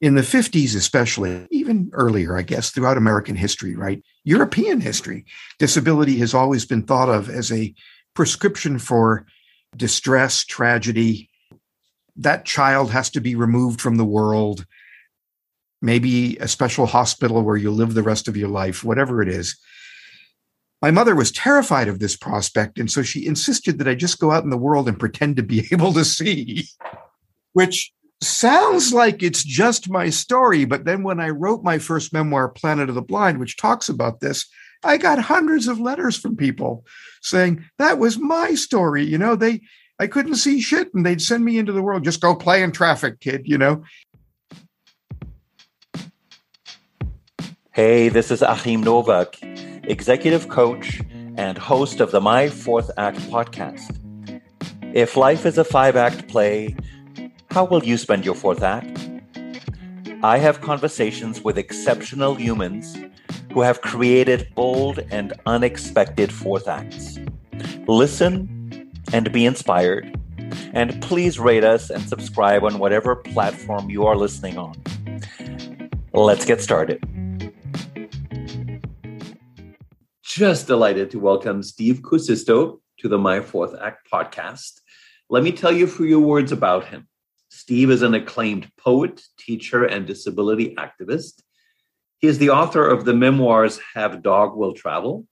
in the 50s, especially, even earlier, I guess, throughout American history, right? European history, disability has always been thought of as a prescription for distress, tragedy. That child has to be removed from the world, maybe a special hospital where you live the rest of your life, whatever it is. My mother was terrified of this prospect, and so she insisted that I just go out in the world and pretend to be able to see, which sounds like it's just my story. But then when I wrote my first memoir, Planet of the Blind, which talks about this, I got hundreds of letters from people saying that was my story. You know, they, I couldn't see shit and they'd send me into the world. Just go play in traffic, kid, you know? Hey, this is Achim Novak, executive coach and host of the My Fourth Act podcast. If life is a five act play, how will you spend your fourth act? I have conversations with exceptional humans who have created bold and unexpected fourth acts. Listen and be inspired. And please rate us and subscribe on whatever platform you are listening on. Let's get started. Just delighted to welcome Steve Kuusisto to the My Fourth Act podcast. Let me tell you a few words about him. Steve is an acclaimed poet, teacher, and disability activist. He is the author of the memoirs Have Dog Will Travel,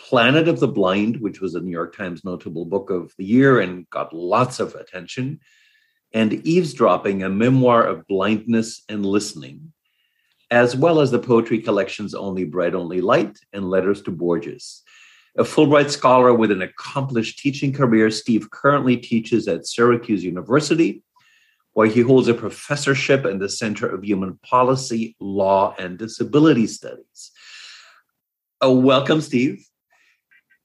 Planet of the Blind, which was a New York Times notable book of the year and got lots of attention, and Eavesdropping, a memoir of blindness and listening, as well as the poetry collections Only Bread, Only Light and Letters to Borges. A Fulbright scholar with an accomplished teaching career, Steve currently teaches at Syracuse University, where he holds a professorship in the Center of Human Policy, Law, and Disability Studies. Uh, welcome, Steve.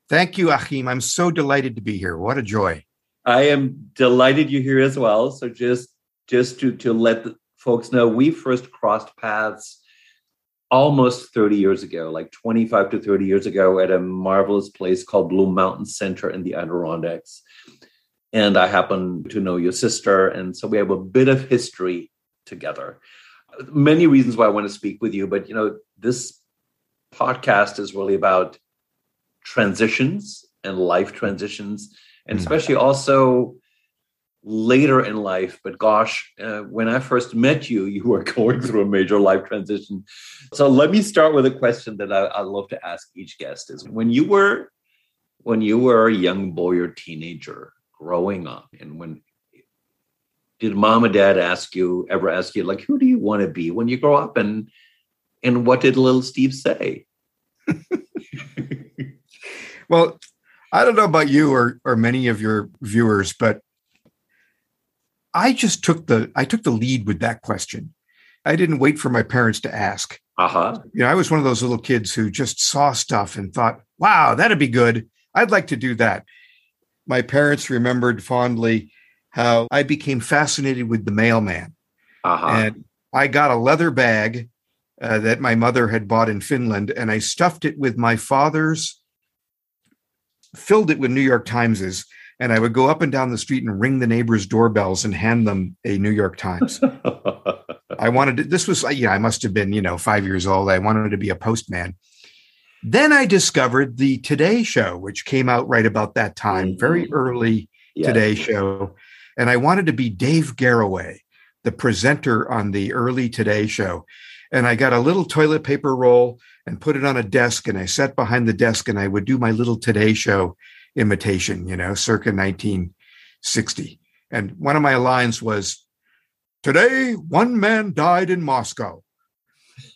Thank you, Achim. I'm so delighted to be here. What a joy. I am delighted you're here as well. So just just to, to let folks know we first crossed paths almost 30 years ago, like 25 to 30 years ago, at a marvelous place called Blue Mountain Center in the Adirondacks. And I happen to know your sister. And so we have a bit of history together. Many reasons why I want to speak with you, but you know, this podcast is really about transitions and life transitions, and mm. especially also later in life. But gosh, uh, when I first met you, you were going through a major life transition. So let me start with a question that I, I love to ask each guest: Is when you were when you were a young boy or teenager growing up, and when did mom and dad ask you ever ask you like who do you want to be when you grow up and and what did little steve say well i don't know about you or or many of your viewers but I just took the I took the lead with that question. I didn't wait for my parents to ask. Uh-huh. You know, I was one of those little kids who just saw stuff and thought, "Wow, that'd be good. I'd like to do that." My parents remembered fondly how I became fascinated with the mailman. Uh-huh. And I got a leather bag uh, that my mother had bought in Finland and I stuffed it with my father's filled it with New York Timeses and I would go up and down the street and ring the neighbors' doorbells and hand them a New York Times. I wanted to, this was, yeah, I must have been, you know, five years old. I wanted to be a postman. Then I discovered the Today Show, which came out right about that time, very mm. early yes. Today Show. And I wanted to be Dave Garroway, the presenter on the early Today Show. And I got a little toilet paper roll and put it on a desk. And I sat behind the desk and I would do my little Today Show imitation, you know, circa 1960. And one of my lines was, Today, one man died in Moscow.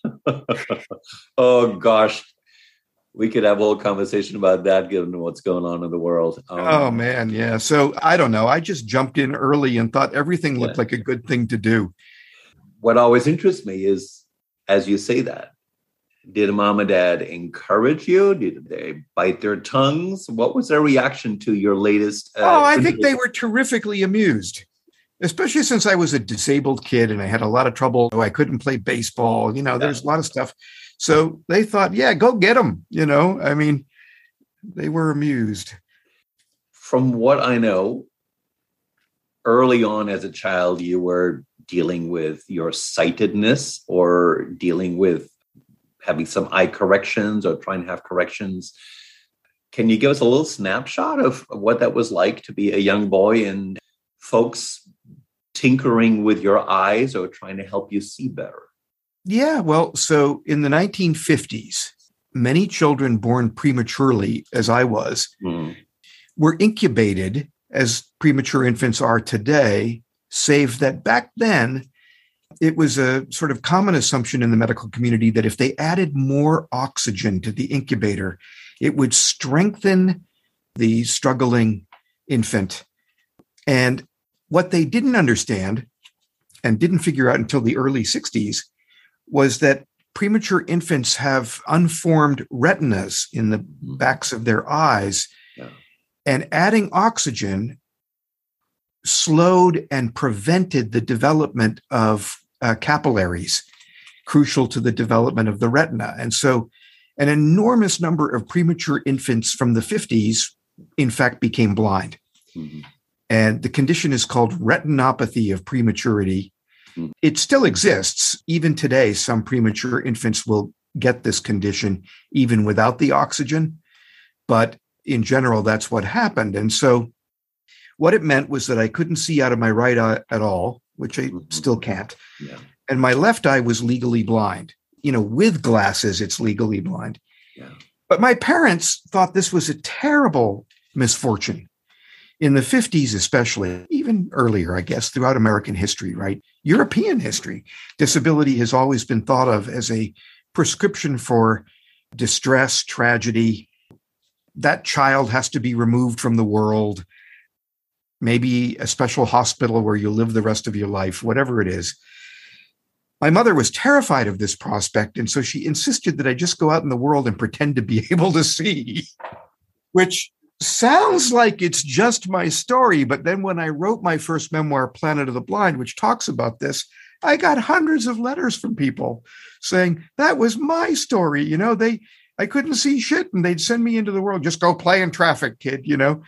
oh, gosh. We could have a whole conversation about that given what's going on in the world. Um, oh, man. Yeah. So I don't know. I just jumped in early and thought everything looked yeah. like a good thing to do. What always interests me is as you say that, did mom and dad encourage you? Did they bite their tongues? What was their reaction to your latest? Uh, oh, I think they were terrifically amused, especially since I was a disabled kid and I had a lot of trouble. I couldn't play baseball. You know, there's a lot of stuff. So they thought, yeah, go get them. You know, I mean, they were amused. From what I know, early on as a child, you were dealing with your sightedness or dealing with having some eye corrections or trying to have corrections. Can you give us a little snapshot of what that was like to be a young boy and folks tinkering with your eyes or trying to help you see better? Yeah, well, so in the 1950s, many children born prematurely, as I was, mm. were incubated as premature infants are today, save that back then it was a sort of common assumption in the medical community that if they added more oxygen to the incubator, it would strengthen the struggling infant. And what they didn't understand and didn't figure out until the early 60s was that premature infants have unformed retinas in the backs of their eyes. Yeah. And adding oxygen slowed and prevented the development of uh, capillaries, crucial to the development of the retina. And so, an enormous number of premature infants from the 50s, in fact, became blind. Mm-hmm. And the condition is called retinopathy of prematurity. Mm-hmm. It still exists. Even today, some premature infants will get this condition even without the oxygen. But in general, that's what happened. And so, what it meant was that I couldn't see out of my right eye at all, which I mm-hmm. still can't. Yeah. And my left eye was legally blind. You know, with glasses, it's legally blind. Yeah. But my parents thought this was a terrible misfortune. In the 50s, especially, even earlier, I guess, throughout American history, right? European history, disability has always been thought of as a prescription for distress, tragedy. That child has to be removed from the world maybe a special hospital where you live the rest of your life, whatever it is. My mother was terrified of this prospect, and so she insisted that I just go out in the world and pretend to be able to see, which sounds like it's just my story. But then when I wrote my first memoir, Planet of the Blind, which talks about this, I got hundreds of letters from people saying that was my story. You know, they I couldn't see shit and they'd send me into the world. Just go play in traffic, kid, you know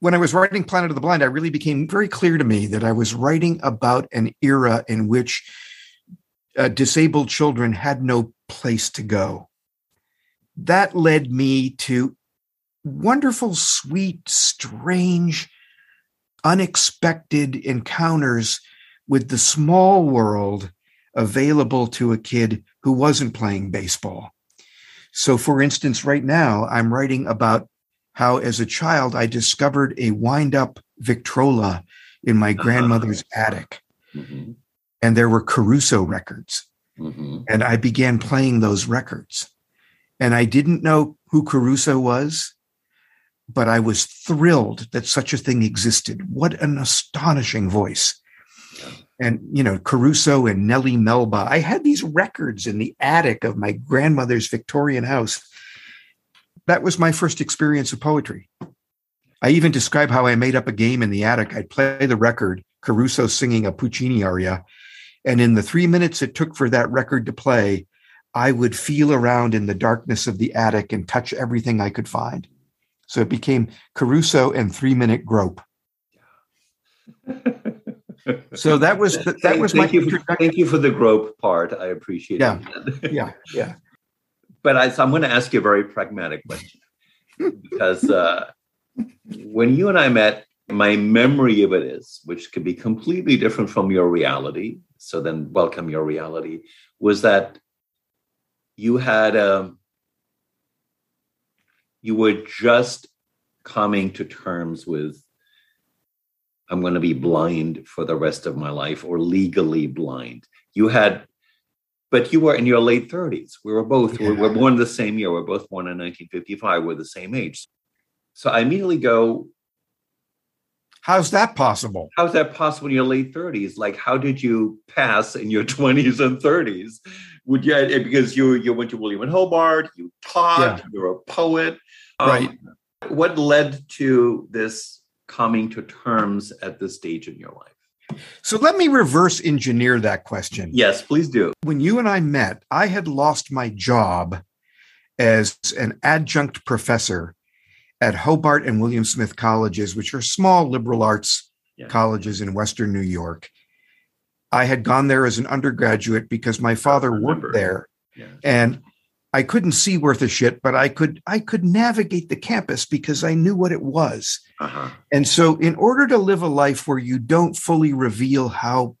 when I was writing Planet of the Blind, I really became very clear to me that I was writing about an era in which uh, disabled children had no place to go. That led me to wonderful, sweet, strange, unexpected encounters with the small world available to a kid who wasn't playing baseball. So, for instance, right now, I'm writing about how as a child I discovered a wind up Victrola in my uh-huh. grandmother's attic. Mm-hmm. And there were Caruso records. Mm-hmm. And I began playing those records. And I didn't know who Caruso was, but I was thrilled that such a thing existed. What an astonishing voice. And, you know, Caruso and Nellie Melba. I had these records in the attic of my grandmother's Victorian house that was my first experience of poetry. I even describe how I made up a game in the attic. I'd play the record, Caruso singing a Puccini aria. And in the three minutes it took for that record to play, I would feel around in the darkness of the attic and touch everything I could find. So it became Caruso and three minute grope. so that was that thank, was thank my you for, thank you for the grope part. I appreciate yeah. it. yeah, yeah but I, so I'm going to ask you a very pragmatic question because uh, when you and I met, my memory of it is, which could be completely different from your reality. So then, welcome your reality. Was that you had um, you were just coming to terms with I'm going to be blind for the rest of my life or legally blind. You had but you were in your late 30s. We were both, yeah. we were born the same year. We are both born in 1955. We're the same age. So I immediately go, How's that possible? How's that possible in your late 30s? Like, how did you pass in your 20s and 30s? Would you, eh, because you you went to William and Hobart, you taught, yeah. you're a poet. Um, right. What led to this coming to terms at this stage in your life? So let me reverse engineer that question. Yes, please do. When you and I met, I had lost my job as an adjunct professor at Hobart and William Smith colleges, which are small liberal arts yeah. colleges in Western New York. I had gone there as an undergraduate because my father worked there. Yeah. And I couldn't see worth a shit, but I could I could navigate the campus because I knew what it was. Uh-huh. And so in order to live a life where you don't fully reveal how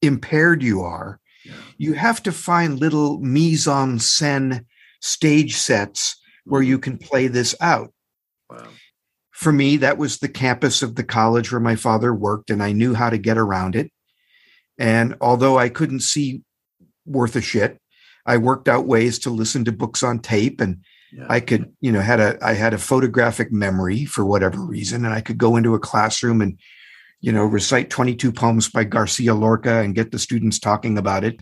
impaired you are, yeah. you have to find little mise en scène stage sets where mm-hmm. you can play this out. Wow. For me, that was the campus of the college where my father worked, and I knew how to get around it. And although I couldn't see worth a shit, I worked out ways to listen to books on tape and yeah. I could, you know, had a I had a photographic memory for whatever reason, and I could go into a classroom and, you know, recite 22 poems by Garcia Lorca and get the students talking about it.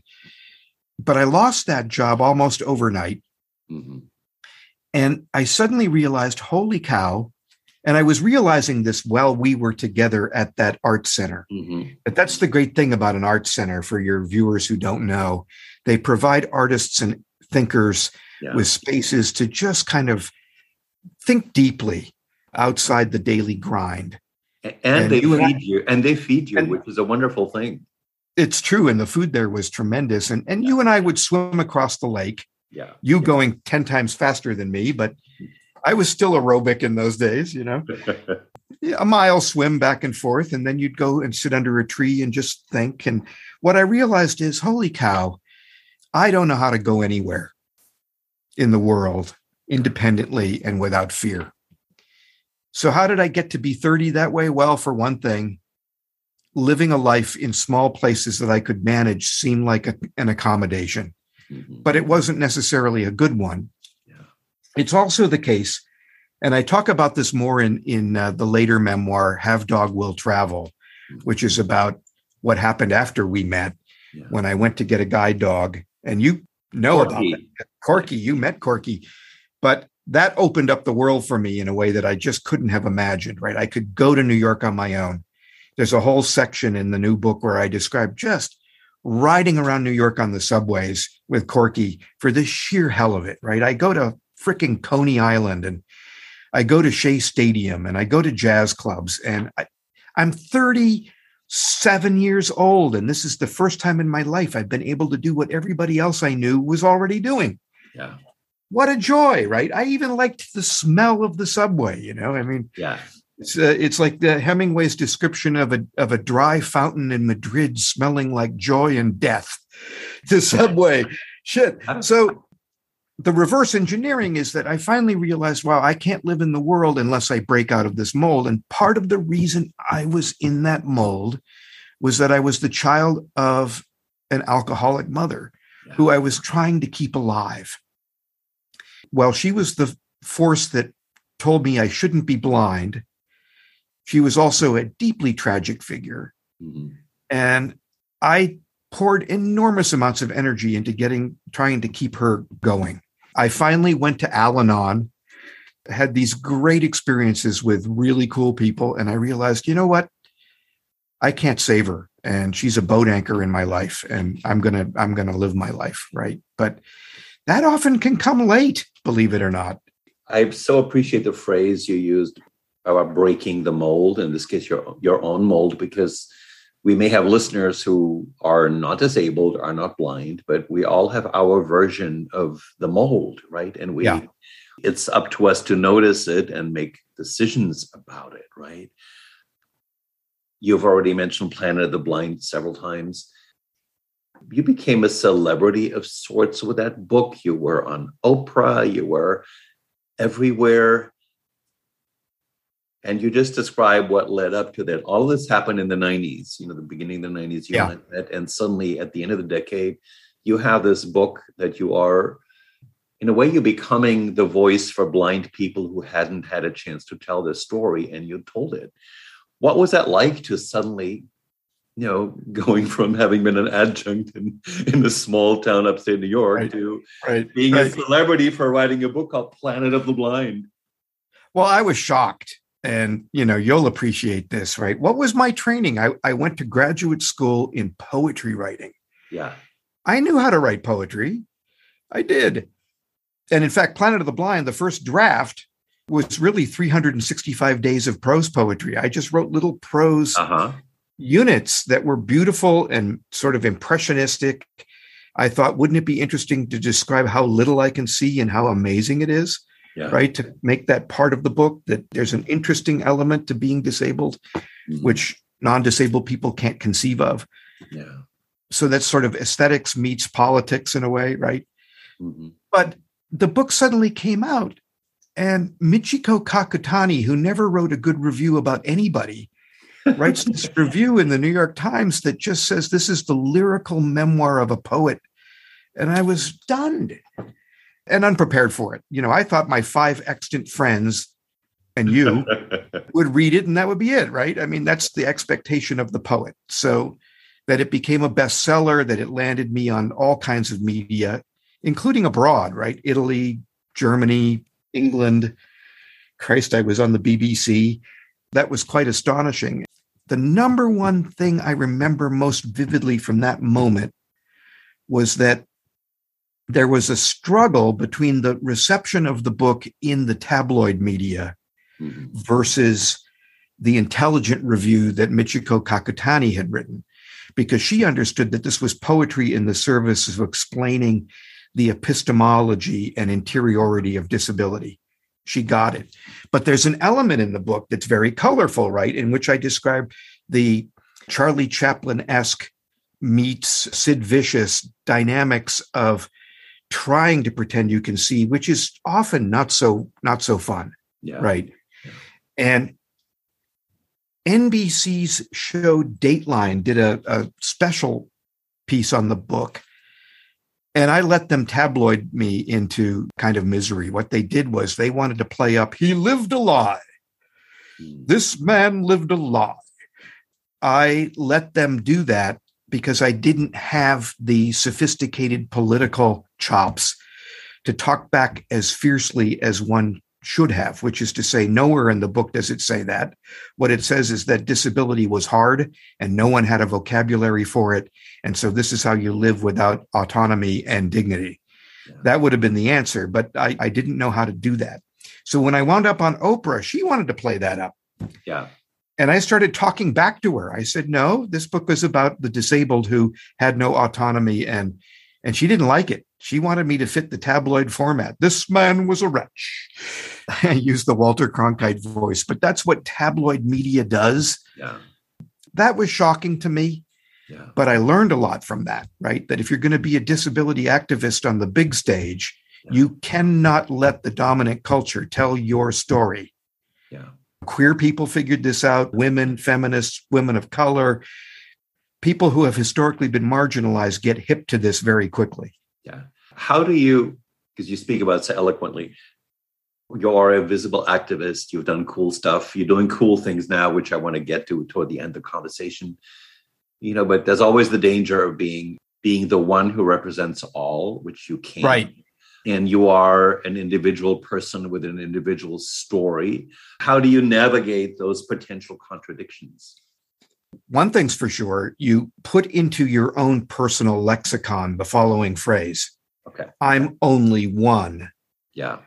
But I lost that job almost overnight. Mm-hmm. And I suddenly realized, holy cow. And I was realizing this while we were together at that art center. Mm-hmm. But that's the great thing about an art center for your viewers who don't know they provide artists and thinkers yeah. with spaces to just kind of think deeply outside the daily grind. And, and they feed and I, you, and they feed you, and, which is a wonderful thing. It's true, and the food there was tremendous. And and yeah. you and I would swim across the lake. Yeah, you yeah. going ten times faster than me, but I was still aerobic in those days. You know, a mile swim back and forth, and then you'd go and sit under a tree and just think. And what I realized is, holy cow, I don't know how to go anywhere in the world independently and without fear. So, how did I get to be 30 that way? Well, for one thing, living a life in small places that I could manage seemed like a, an accommodation, mm-hmm. but it wasn't necessarily a good one. Yeah. It's also the case, and I talk about this more in, in uh, the later memoir, Have Dog Will Travel, mm-hmm. which is about what happened after we met yeah. when I went to get a guide dog and you know Corky. about that. Corky, you met Corky, but that opened up the world for me in a way that I just couldn't have imagined. Right, I could go to New York on my own. There's a whole section in the new book where I describe just riding around New York on the subways with Corky for the sheer hell of it. Right, I go to freaking Coney Island and I go to Shea Stadium and I go to jazz clubs and I, I'm 30 seven years old. And this is the first time in my life I've been able to do what everybody else I knew was already doing. Yeah. What a joy, right? I even liked the smell of the subway, you know? I mean, yeah. It's, uh, it's like the Hemingway's description of a of a dry fountain in Madrid smelling like joy and death. The subway, shit. So the reverse engineering is that I finally realized, wow, I can't live in the world unless I break out of this mold. And part of the reason I was in that mold was that I was the child of an alcoholic mother yeah. who I was trying to keep alive. Well, she was the force that told me I shouldn't be blind. She was also a deeply tragic figure. Mm-hmm. And I poured enormous amounts of energy into getting trying to keep her going. I finally went to Al Anon, had these great experiences with really cool people, and I realized, you know what? I can't save her, and she's a boat anchor in my life, and I'm gonna I'm gonna live my life right. But that often can come late, believe it or not. I so appreciate the phrase you used about breaking the mold. In this case, your your own mold, because we may have listeners who are not disabled, are not blind, but we all have our version of the mold, right? And we, yeah. it's up to us to notice it and make decisions about it, right? You've already mentioned Planet of the Blind several times. You became a celebrity of sorts with that book. You were on Oprah, you were everywhere and you just describe what led up to that. All this happened in the 90s, you know, the beginning of the 90s, you yeah. met, and suddenly at the end of the decade, you have this book that you are, in a way, you're becoming the voice for blind people who hadn't had a chance to tell their story, and you told it. What was that like to suddenly, you know, going from having been an adjunct in, in a small town upstate New York right. to right. being right. a celebrity for writing a book called Planet of the Blind? Well, I was shocked and you know you'll appreciate this right? What was my training? I, I went to graduate school in poetry writing. Yeah. I knew how to write poetry. I did. And in fact planet of the blind the first draft was really 365 days of prose poetry. I just wrote little prose uh-huh. units that were beautiful and sort of impressionistic. I thought, wouldn't it be interesting to describe how little I can see and how amazing it is? Yeah. Right. To make that part of the book that there's an interesting element to being disabled, Mhm. which non disabled people can't conceive of. yeah. So that's sort of aesthetics meets politics in a way. Right. Mhm. But the book suddenly came out, and Michiko Kakutani, who never wrote a good review about anybody, writes this review in the New York Times that just says this is the lyrical memoir of a poet. And I was stunned and unprepared for it. You know, I thought my five extant friends and you would read it and that would be it, right? I mean, that's the expectation of the poet. So that it became a bestseller, that it landed me on all kinds of media, including abroad, right? Italy, Germany, England. Christ, I was on the BBC. That was quite astonishing. The number one thing I remember most vividly from that moment was that there was a struggle between the reception of the book in the tabloid media Mhm. versus the intelligent review that Michiko Kakutani had written, because she understood that this was poetry in the service of explaining the epistemology and interiority of disability. She got it. But there's an element in the book that's very colorful, right? In which I describe the Charlie Chaplin esque meets Sid Vicious dynamics of trying to pretend you can see, which is often not so not so fun Yeah. right? Yeah. And NBC's show Dateline did a, a special piece on the book. And I let them tabloid me into kind of misery. What they did was they wanted to play up, he lived a lie. Mhm. This man lived a lie. I let them do that because I didn't have the sophisticated political chops to talk back as fiercely as one should have, which is to say, nowhere in the book does it say that. What it says is that disability was hard and no one had a vocabulary for it. And so this is how you live without autonomy and dignity. Yeah. That would have been the answer, but I, I didn't know how to do that. So when I wound up on Oprah, she wanted to play that up. Yeah. And I started talking back to her. I said, "No, this book was about the disabled who had no autonomy and and she didn't like it. She wanted me to fit the tabloid format. This man was a wretch. I used the Walter Cronkite voice, but that's what tabloid media does. Yeah. That was shocking to me, Yeah. but I learned a lot from that, right? That if you're going to be a disability activist on the big stage, Yeah. you cannot let the dominant culture tell your story. Queer people figured this out women feminists women of color people who have historically been marginalized get hip to this very quickly Yeah. How do you, because you speak about it so eloquently, you're a visible activist, you've done cool stuff, you're doing cool things now, which I want to get to toward the end of the conversation. You know, but there's always the danger of being being the one who represents all, which you can't. Right. And you are an individual person with an individual story. How do you navigate those potential contradictions? one thing's for sure you put into your own personal lexicon the following phrase Okay. i'm only one Yeah.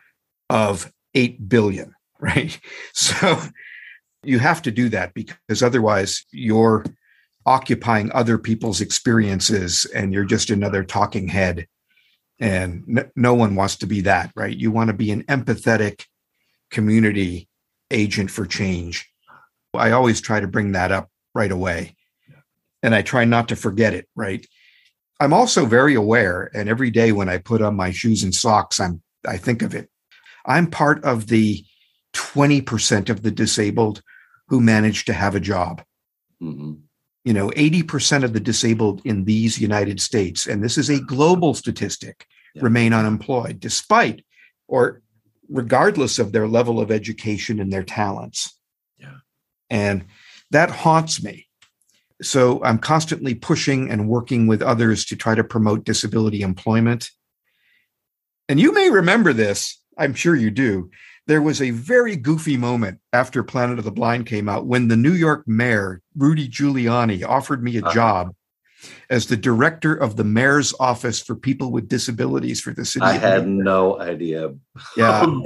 of 8 billion right so you have to do that because otherwise you're occupying other people's experiences and you're just another talking head and no one wants to be that right? You want to be an empathetic community agent for change. I always try to bring that up right away. And i try not to forget it right? I'm also very aware and every day when i put on my shoes and socks i'm i think of it. I'm part of the 20% of the disabled who manage to have a job. Mhm. You know 80% of the disabled in these united states and this is a global statistic Yeah. remain unemployed despite or regardless of their level of education and their talents Yeah. and that haunts me so i'm constantly pushing and working with others to try to promote disability employment and you may remember this i'm sure you do there was a very goofy moment after Planet of the Blind came out when the New York mayor, Rudy Giuliani, offered me a Uh-huh. job as the director of the mayor's office for people with disabilities for the city. I had no idea. Yeah, Oh,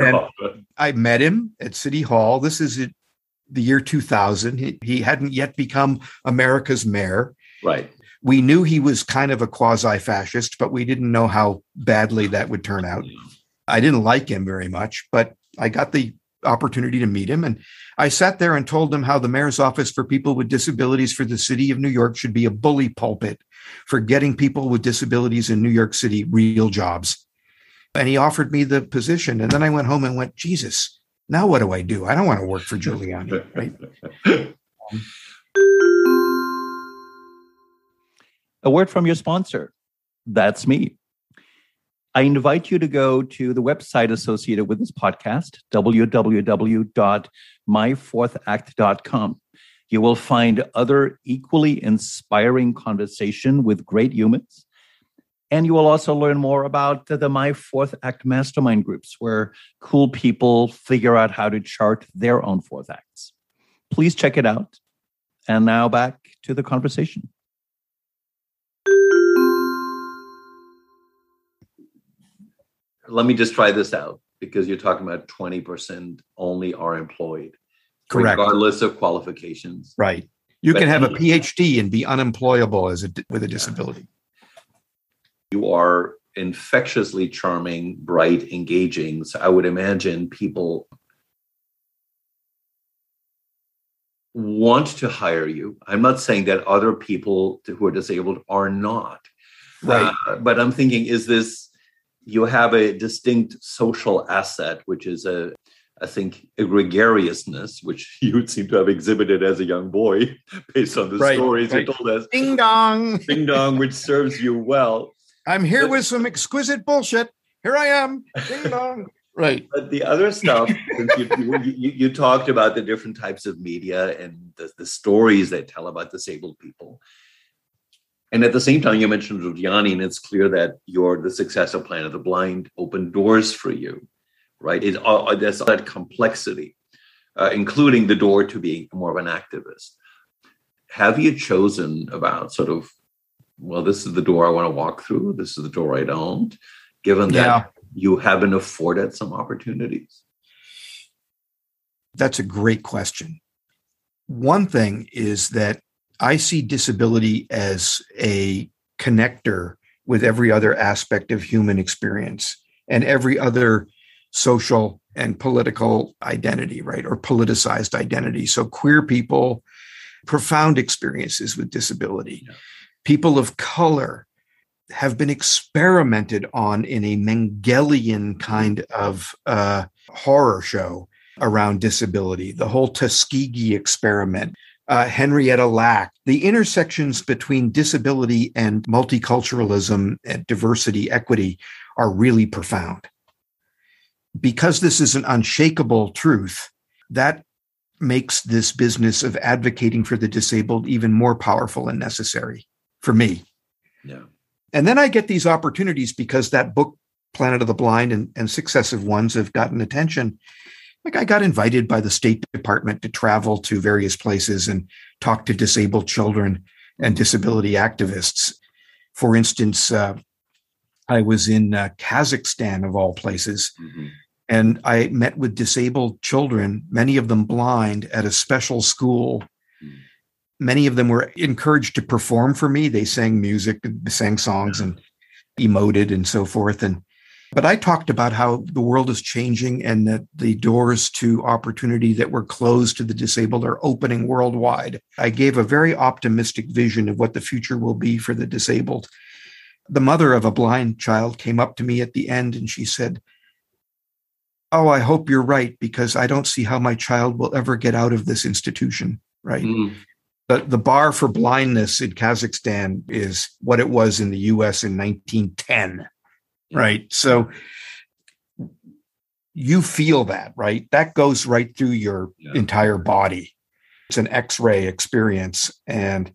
and I met him at City Hall. This is the year 2000. He, he hadn't yet become America's mayor. Right. We knew he was kind of a quasi fascist, but we didn't know how badly that would turn out. I didn't like him very much, but I got the opportunity to meet him. And I sat there and told him how the mayor's office for people with disabilities for the city of New York should be a bully pulpit for getting people with disabilities in New York City real jobs. And he offered me the position. And then I went home and went, Jesus, now what do I do? I don't want to work for Giuliani. Right. A word from your sponsor. That's me. I invite you to go to the website associated with this podcast, www.myfourthact.com. You will find other equally inspiring conversation with great humans. And you will also learn more about the, the My Fourth Act mastermind groups, where cool people figure out how to chart their own fourth acts. Please check it out. And now back to the conversation. Let me just try this out because you're talking about 20% only are employed Correct. regardless of qualifications Right. You But can have a PhD and be unemployable as a with a disability. you are infectiously charming bright engaging so i would imagine people want to hire you i'm not saying that other people who are disabled are not Right. Uh, but i'm thinking is this you have a distinct social asset which is a I think a gregariousness, which you seem to have exhibited as a young boy, based on the Right, stories right. you told us. Ding dong. Ding dong, which serves you well. I'm here with some exquisite bullshit. Here I am. Ding dong. Right. But the other stuff, since you, you, you, you talked about the different types of media and the, the stories they tell about disabled people. And at the same time, you mentioned Giuliani, and it's clear that your the success of Planet of the Blind opened doors for you, right? It, uh, there's that complexity, uh, including the door to being more of an activist. Have you chosen about sort of, well, this is the door I want to walk through, this is the door I don't, given that Yeah. you have been afforded some opportunities? That's a great question. One thing is that I see disability as a connector with every other aspect of human experience and every other social and political identity, right? Or politicized identity. So, queer people, profound experiences with disability, Yeah. people of color have been experimented on in a Mengelian kind of uh, horror show around disability, the whole Tuskegee experiment, uh, Henrietta Lack, the intersections between disability and multiculturalism and diversity, equity are really profound. Because this is an unshakable truth, that makes this business of advocating for the disabled even more powerful and necessary for me. Yeah. And then I get these opportunities because that book, Planet of the Blind, and, and successive ones have gotten attention. Like I got invited by the State Department to travel to various places and talk to disabled children and disability activists. For instance, uh, I was in uh, Kazakhstan, of all places, Mhm. and I met with disabled children, many of them blind, at a special school. Mm. Many of them were encouraged to perform for me. They sang music, sang songs, and emoted and so forth. And but I talked about how the world is changing and that the doors to opportunity that were closed to the disabled are opening worldwide. I gave a very optimistic vision of what the future will be for the disabled. The mother of a blind child came up to me at the end and she said, Oh, I hope you're right because I don't see how my child will ever get out of this institution. Right. Mm. The, the bar for blindness in Kazakhstan is what it was in the US in 1910 right? So you feel that right? That goes right through your Yeah. entire body. It's an x-ray experience and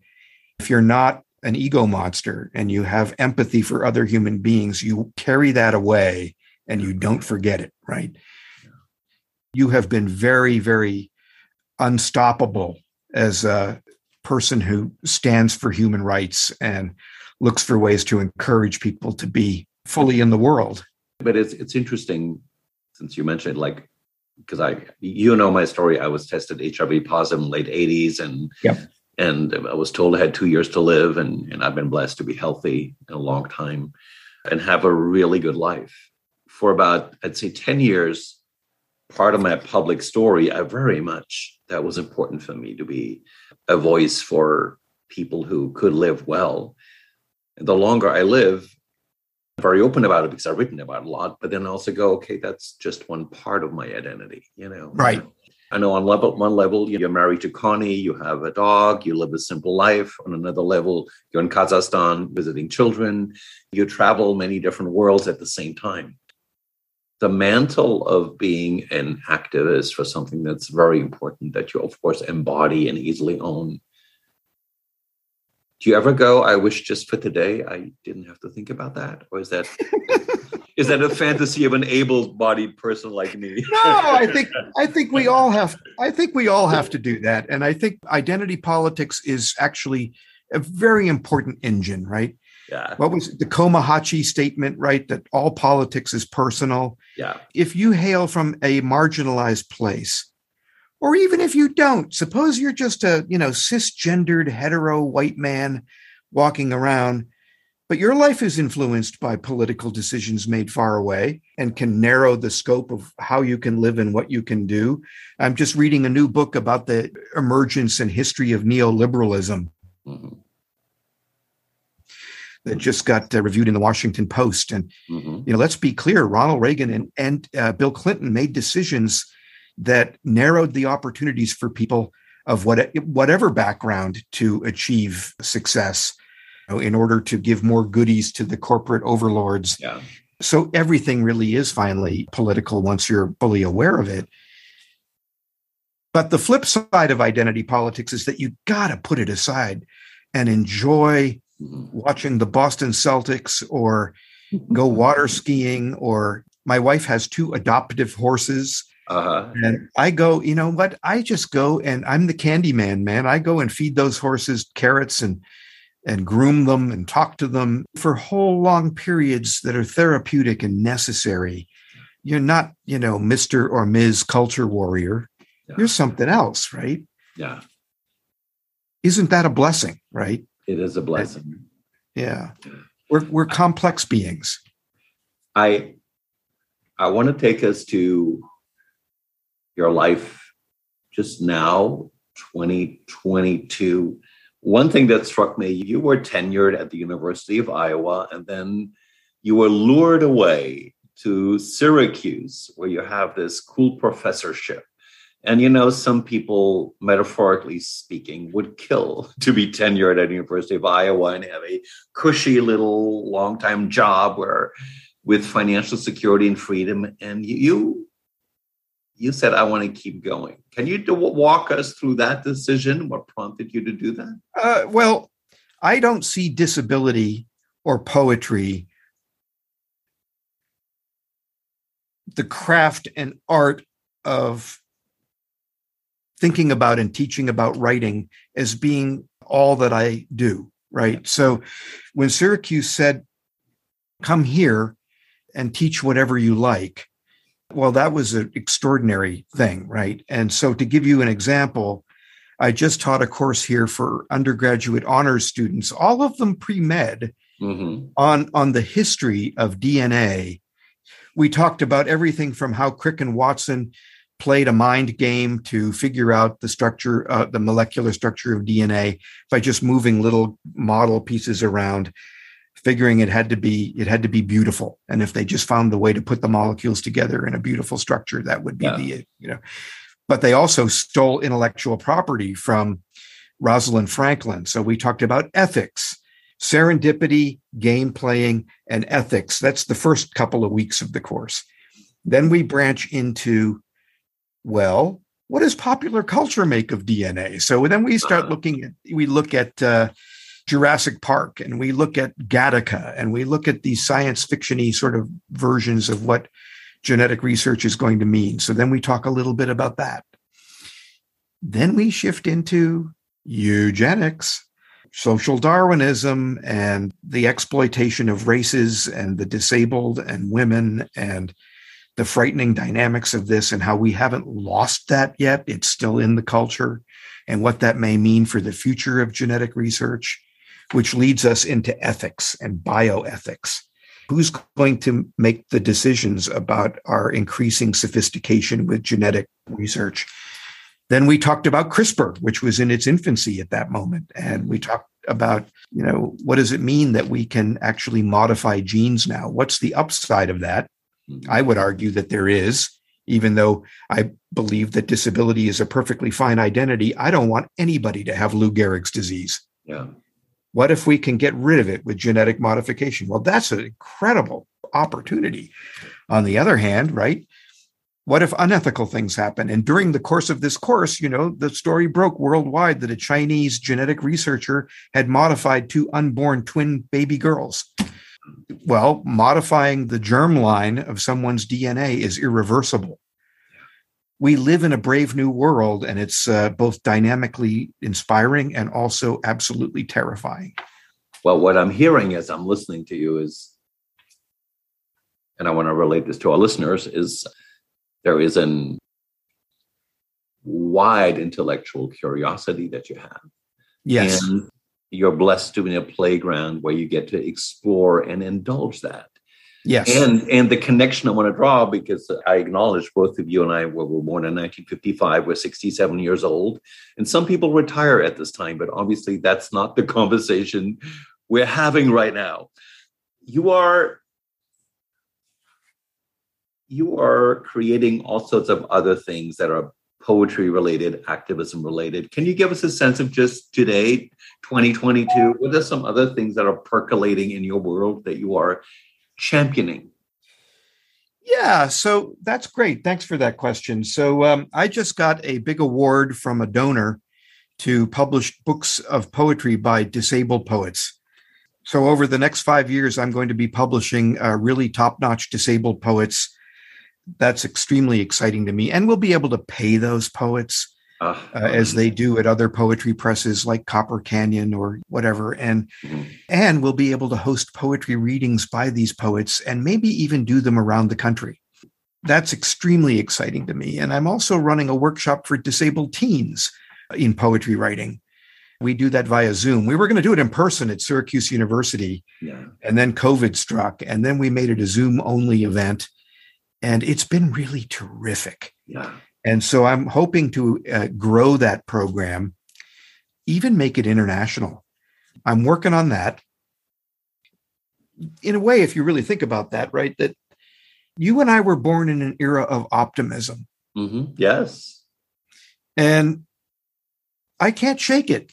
if you're not an ego monster and you have empathy for other human beings you carry that away and you don't forget it right? You have been very very unstoppable as a person who stands for human rights and looks for ways to encourage people to be fully in the world. But it's it's interesting since you mentioned like because I, you know, my story. I was tested HIV positive in late '80s, and Yep. and I was told I had two years to live, and and I've been blessed to be healthy in a long time, and have a really good life. For about, I'd say, ten years, part of my public story, I very much that was important for me to be a voice for people who could live well. The longer I live, very open about it because I've written about a lot, but then also go, okay, that's just one part of my identity, you know. Right. I know on level one level you're married to Connie, you have a dog, you live a simple life. On another level, you're in Kazakhstan visiting children, you travel many different worlds at the same time. The mantle of being an activist for something that's very important that you of course embody and easily own. Do you ever go, I wish just for today I didn't have to think about that? Or is that is that a fantasy of an able-bodied person like me? no, I think I think we all have I think we all have to do that. And I think identity politics is actually a very important engine, right? Yeah. What was it? the Combahee statement, right? That all politics is personal. Yeah. If you hail from a marginalized place, or even if you don't, suppose you're just a, you know, cisgendered hetero white man walking around, but your life is influenced by political decisions made far away and can narrow the scope of how you can live and what you can do. I'm just reading a new book about the emergence and history of neoliberalism Mhm. that just got uh, reviewed in the Washington Post. And Mhm. you know, let's be clear: Ronald Reagan and and uh, Bill Clinton made decisions that narrowed the opportunities for people of what whatever background to achieve success you know, in order to give more goodies to the corporate overlords. Yeah. So everything really is finally political once you're fully aware of it. But the flip side of identity politics is that you got to put it aside and enjoy Mhm. watching the Boston Celtics or go water skiing or my wife has two adoptive horses Uh-huh. and I go, you know what? I just go and I'm the candy man, man. I go and feed those horses carrots and and groom them and talk to them for whole long periods that are therapeutic and necessary. You're not, you know, Mr. or Ms. culture warrior. Yeah. You're something else, right? yeah. Isn't that a blessing, right? It is a blessing. Yeah. We're we're complex beings. I I want to take us to your life just now, 2022. One thing that struck me, you were tenured at the University of Iowa, and then you were lured away to Syracuse, where you have this cool professorship. And you know, some people, metaphorically speaking, would kill to be tenured at the University of Iowa and have a cushy little long-time job where with financial security and freedom. And you you said, I want to keep going. Can you do, walk us through that decision? What prompted you to do that? Uh, well, I don't see disability or poetry, the craft and art of thinking about and teaching about writing as being all that I do. Right. So when Syracuse said, come here and teach whatever you like, well, that was an extraordinary thing. Right. And so to give you an example, I just taught a course here for undergraduate honors students, all of them pre med, Mm-hmm. on, on the history of DNA. We talked about everything from how Crick and Watson played a mind game to figure out the structure, uh, the molecular structure of DNA by just moving little model pieces around, figuring it had to be it had to be beautiful. And if they just found the way to put the molecules together in a beautiful structure, that would be Yeah. the you know. But they also stole intellectual property from Rosalind Franklin. So we talked about ethics, serendipity, game playing, and ethics. That's the first couple of weeks of the course. Then we branch into, well, what does popular culture make of DNA? So then we start Uh-huh. looking at, we look at uh, Jurassic Park and we look at Gattaca and we look at these science fictiony sort of versions of what genetic research is going to mean. So then we talk a little bit about that. Then we shift into eugenics, social Darwinism, and the exploitation of races and the disabled and women and the frightening dynamics of this and how we haven't lost that yet. It's still in the culture and what that may mean for the future of genetic research, which leads us into ethics and bioethics. Who's going to make the decisions about our increasing sophistication with genetic research? Then we talked about CRISPR, which was in its infancy at that moment. And we talked about, you know, what does it mean that we can actually modify genes now? What's the upside of that? Mm-hmm. I would argue that there is, even though I believe that disability is a perfectly fine identity. I don't want anybody to have Lou Gehrig's disease. Yeah. What if we can get rid of it with genetic modification? Well, that's an incredible opportunity. On the other hand, right? What if unethical things happen? And during the course of this course, you know, the story broke worldwide that a Chinese genetic researcher had modified two unborn twin baby girls. Well, modifying the germline of someone's DNA is irreversible. We live in a brave new world, and it's uh, both dynamically inspiring and also absolutely terrifying. Well, what I'm hearing as I'm listening to you is, and I want to relate this to our listeners, is there is an wide intellectual curiosity that you have. Yes. And you're blessed to be in a playground where you get to explore and indulge that. Yes. And and the connection I want to draw because I acknowledge both of you and I were, were born in 1955. We're 67 years old, and some people retire at this time, but obviously that's not the conversation we're having right now. You are you are creating all sorts of other things that are poetry related, activism related. Can you give us a sense of just today, 2022? What are some other things that are percolating in your world that you are championing? Yeah, so that's great. Thanks for that question. So um, I just got a big award from a donor to publish books of poetry by disabled poets. So over the next five years, I'm going to be publishing uh, really top-notch disabled poets that's extremely exciting to me. And we'll be able to pay those poets uh, uh, as they do at other poetry presses like Copper Canyon or whatever. And mm-hmm. and we'll be able to host poetry readings by these poets and maybe even do them around the country. That's extremely exciting to me. And I'm also running a workshop for disabled teens in poetry writing. We do that via Zoom. We were going to do it in person at Syracuse University. Yeah. And then COVID struck. And then we made it a Zoom only event and it's been really terrific. Yeah. And so I'm hoping to uh, grow that program, even make it international. I'm working on that. In a way, if you really think about that, right, that you and I were born in an era of optimism. Mm-hmm. Yes. And I can't shake it.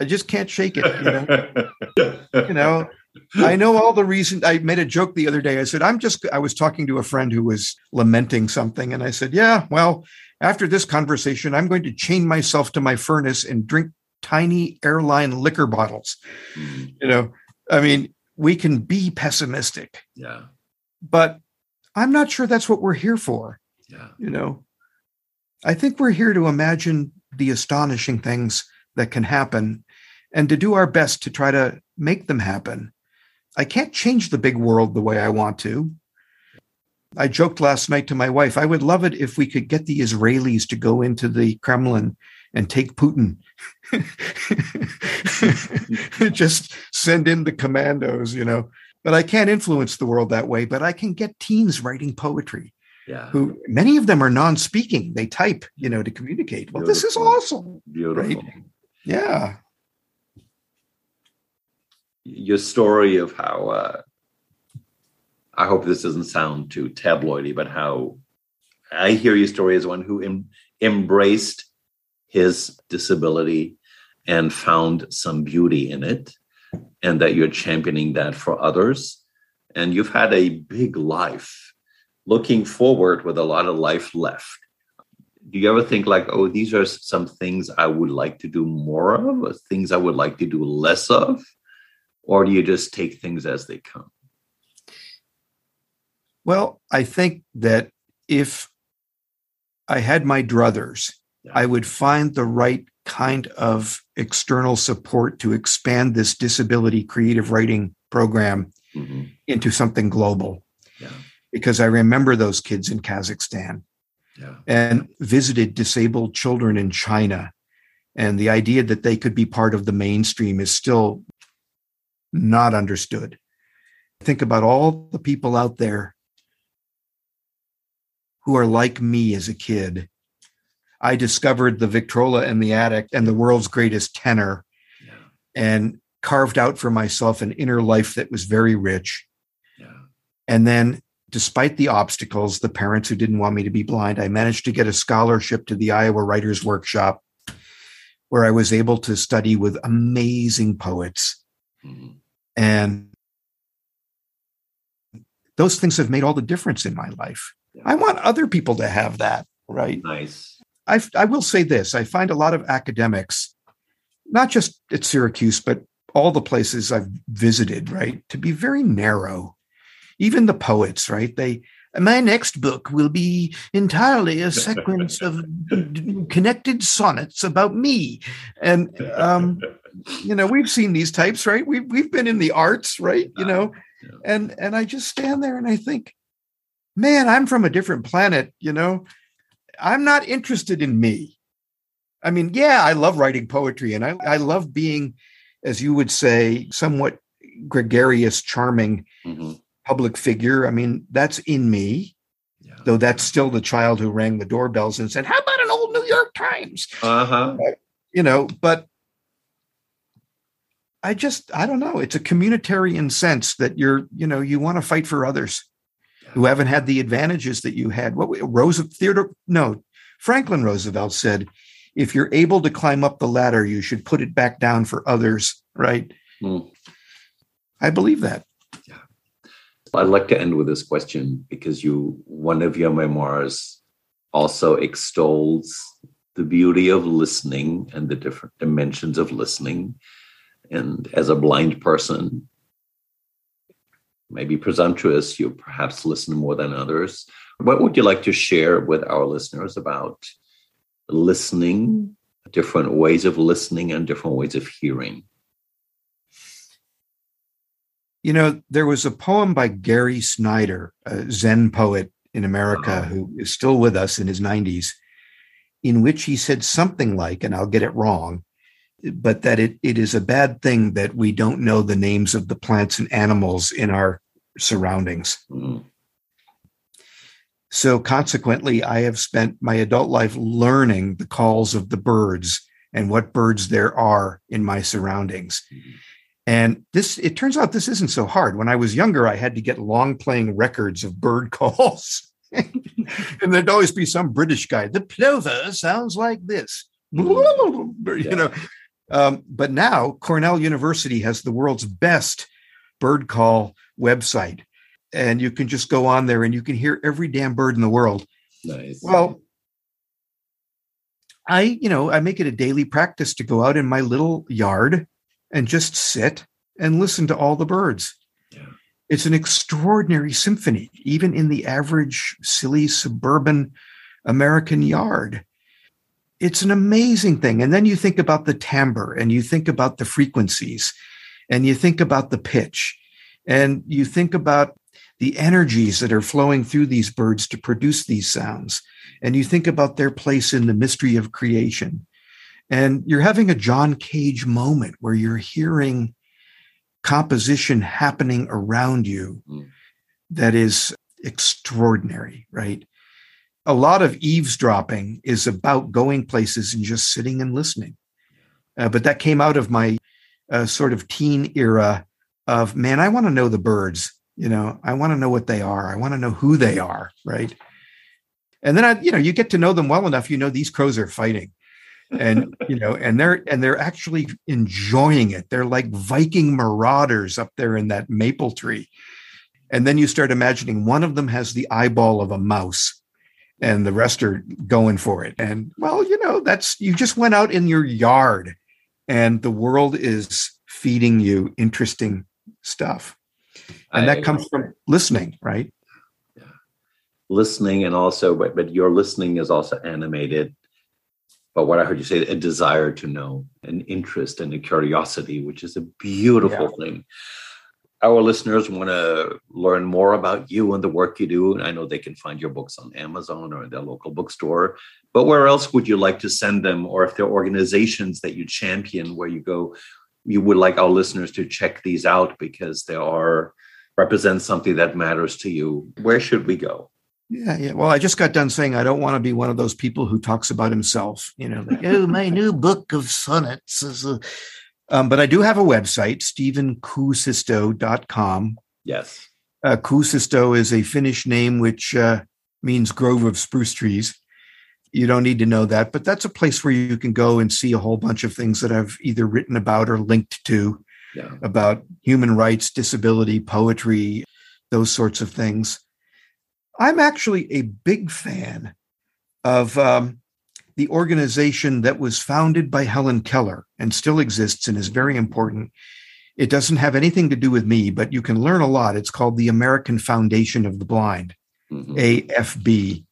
I just can't shake it. You know, you know I know all the reason. I made a joke the other day. I said, I'm just, I was talking to a friend who was lamenting something. And I said, Yeah, well, after this conversation, I'm going to chain myself to my furnace and drink tiny airline liquor bottles. Mm. You know, I mean, we can be pessimistic. Yeah. But I'm not sure that's what we're here for. Yeah. You know, I think we're here to imagine the astonishing things that can happen and to do our best to try to make them happen. I can't change the big world the way I want to. I joked last night to my wife, I would love it if we could get the Israelis to go into the Kremlin and take Putin. Just send in the commandos, you know. But I can't influence the world that way, but I can get teens writing poetry. Yeah. Who many of them are non-speaking. They type, you know, to communicate. Well, Beautiful. this is awesome. Beautiful. Right? Yeah your story of how uh, I hope this doesn't sound too tabloidy, but how I hear your story as one who em- embraced his disability and found some beauty in it, and that you're championing that for others. And you've had a big life looking forward with a lot of life left. Do you ever think, like, oh, these are some things I would like to do more of, or things I would like to do less of? or do you just take things as they come? Well, I think that if I had my druthers, yeah. I would find the right kind of external support to expand this disability creative writing program mm-hmm. into something global. Yeah. because I remember those kids in Kazakhstan Yeah. and visited disabled children in China. And the idea that they could be part of the mainstream is still not understood. Think about all the people out there who are like me as a kid. I discovered the Victrola and the attic and the world's greatest tenor Yeah. and carved out for myself an inner life that was very rich. Yeah. And then, despite the obstacles, the parents who didn't want me to be blind, I managed to get a scholarship to the Iowa Writers Workshop where I was able to study with amazing poets. Mhm. And those things have made all the difference in my life. I want other people to have that, right? Nice. I, I will say this I find a lot of academics, not just at Syracuse, but all the places I've visited, right, to be very narrow. Even the poets, right? They, my next book will be entirely a sequence of connected sonnets about me. And, um, you know, we've seen these types, right? We've, we've been in the arts, right? You know, and, and I just stand there and I think, man, I'm from a different planet, you know, I'm not interested in me. I mean, yeah, I love writing poetry and I, I love being, as you would say, somewhat gregarious, charming Mhm. public figure. I mean, that's in me, Yeah. though that's still the child who rang the doorbells and said, How about an old New York Times? Uh-huh. You know, but I just, I don't know. It's a communitarian sense that you're, you know, you want to fight for others who haven't had the advantages that you had. What Roosevelt, Theodore, no, Franklin Roosevelt said, if you're able to climb up the ladder, you should put it back down for others, right? Hmm. I believe that. Yeah. I'd like to end with this question because you, one of your memoirs also extols the beauty of listening and the different dimensions of listening. And as a blind person, maybe presumptuous, you perhaps listen more than others. What would you like to share with our listeners about listening, different ways of listening, and different ways of hearing? You know, there was a poem by Gary Snyder, a Zen poet in America Oh. who is still with us in his 90s, in which he said something like, and I'll get it wrong, but that it, it is a bad thing that we don't know the names of the plants and animals in our surroundings. Mm, So consequently, I have spent my adult life learning the calls of the birds and what birds there are in my surroundings. Mhm. And this, it turns out this isn't so hard. When I was younger, I had to get long playing records of bird calls. and there'd always be some British guy. The plover sounds like this. you know. Um, but now Cornell University has the world's best bird call website. And you can just go on there and you can hear every damn bird in the world. nice. Well, I, you know, I make it a daily practice to go out in my little yard and just sit and listen to all the birds. Yeah. It's an extraordinary symphony, even in the average silly suburban American yard. It's an amazing thing. And then you think about the timbre and you think about the frequencies and you think about the pitch and you think about the energies that are flowing through these birds to produce these sounds. And you think about their place in the mystery of creation. And you're having a John Cage moment where you're hearing composition happening around you Mm. that is extraordinary, right? A lot of eavesdropping is about going places and just sitting and listening. Uh, but that came out of my uh, sort of teen era of, man, I want to know the birds. You know, I want to know what they are. I want to know who they are, right? And then I, you know, you get to know them well enough, you know, these crows are fighting and you know and they're and they're actually enjoying it they're like viking marauders up there in that maple tree and then you start imagining one of them has the eyeball of a mouse and the rest are going for it. And well you know that's you just went out in your yard and the world is feeding you interesting stuff. And I- that comes from listening right? Yeah. listening and also but, but your listening is also animated but what i heard you say a desire to know an interest and a curiosity which is a beautiful thing our listeners want to learn more about you and the work you do, and I know they can find your books on Amazon or their local bookstore, but where else would you like to send them? Or if there are organizations that you champion where you go, you would like our listeners to check these out because they are represent something that matters to you, where should we go? Yeah, yeah. Well, I just got done saying I don't want to be one of those people who talks about himself. You know, like, oh, my new book of sonnets is a. Um, but I do have a website, stephenkuusisto.com. Yes. Uh, Kuusisto is a Finnish name which uh, means grove of spruce trees. You don't need to know that, but that's a place where you can go and see a whole bunch of things that I've either written about or linked to Yeah. about human rights, disability, poetry, those sorts of things. I'm actually a big fan of um, the organization that was founded by Helen Keller and still exists and is very important. It doesn't have anything to do with me, but you can learn a lot. It's called the American Foundation of the Blind, Mhm. AFB.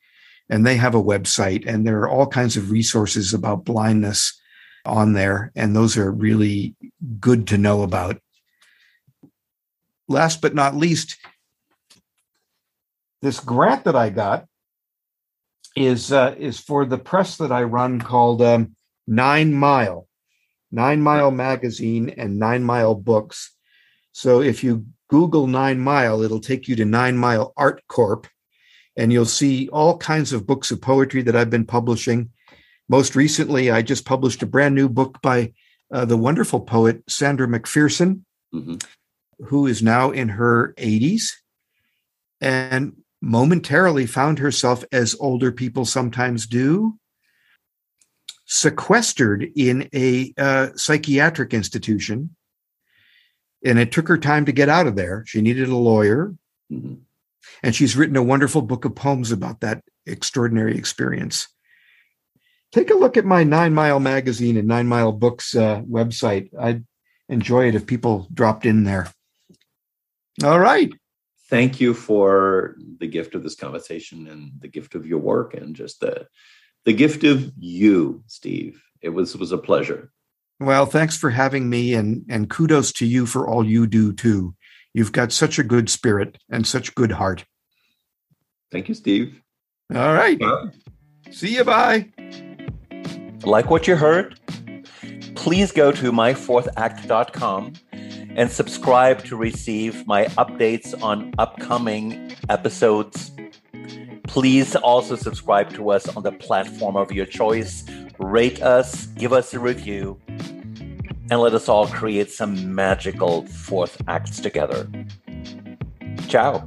And they have a website, and there are all kinds of resources about blindness on there. And those are really good to know about. Last but not least, this grant that I got is uh, is for the press that I run called um, Nine Mile, Nine Mile Magazine and Nine Mile Books. So if you Google Nine Mile, it'll take you to Nine Mile Art Corp, and you'll see all kinds of books of poetry that I've been publishing. Most recently, I just published a brand new book by uh, the wonderful poet Sandra McPherson, Mhm. who is now in her 80s and momentarily found herself, as older people sometimes do, sequestered in a uh, psychiatric institution. And it took her time to get out of there. She needed a lawyer. Mhm. And she's written a wonderful book of poems about that extraordinary experience. Take a look at my Nine Mile Magazine and Nine Mile Books uh, website. I'd enjoy it if people dropped in there. All right. Thank you for the gift of this conversation and the gift of your work and just the the gift of you, Steve. It was was a pleasure. Well, thanks for having me and, and kudos to you for all you do too. You've got such a good spirit and such good heart. Thank you, Steve. All right. See you. Bye. Like what you heard? Please go to myfourthact.com and subscribe to receive my updates on upcoming episodes. Please also subscribe to us on the platform of your choice. Rate us, give us a review, and let us all create some magical fourth acts together. Ciao.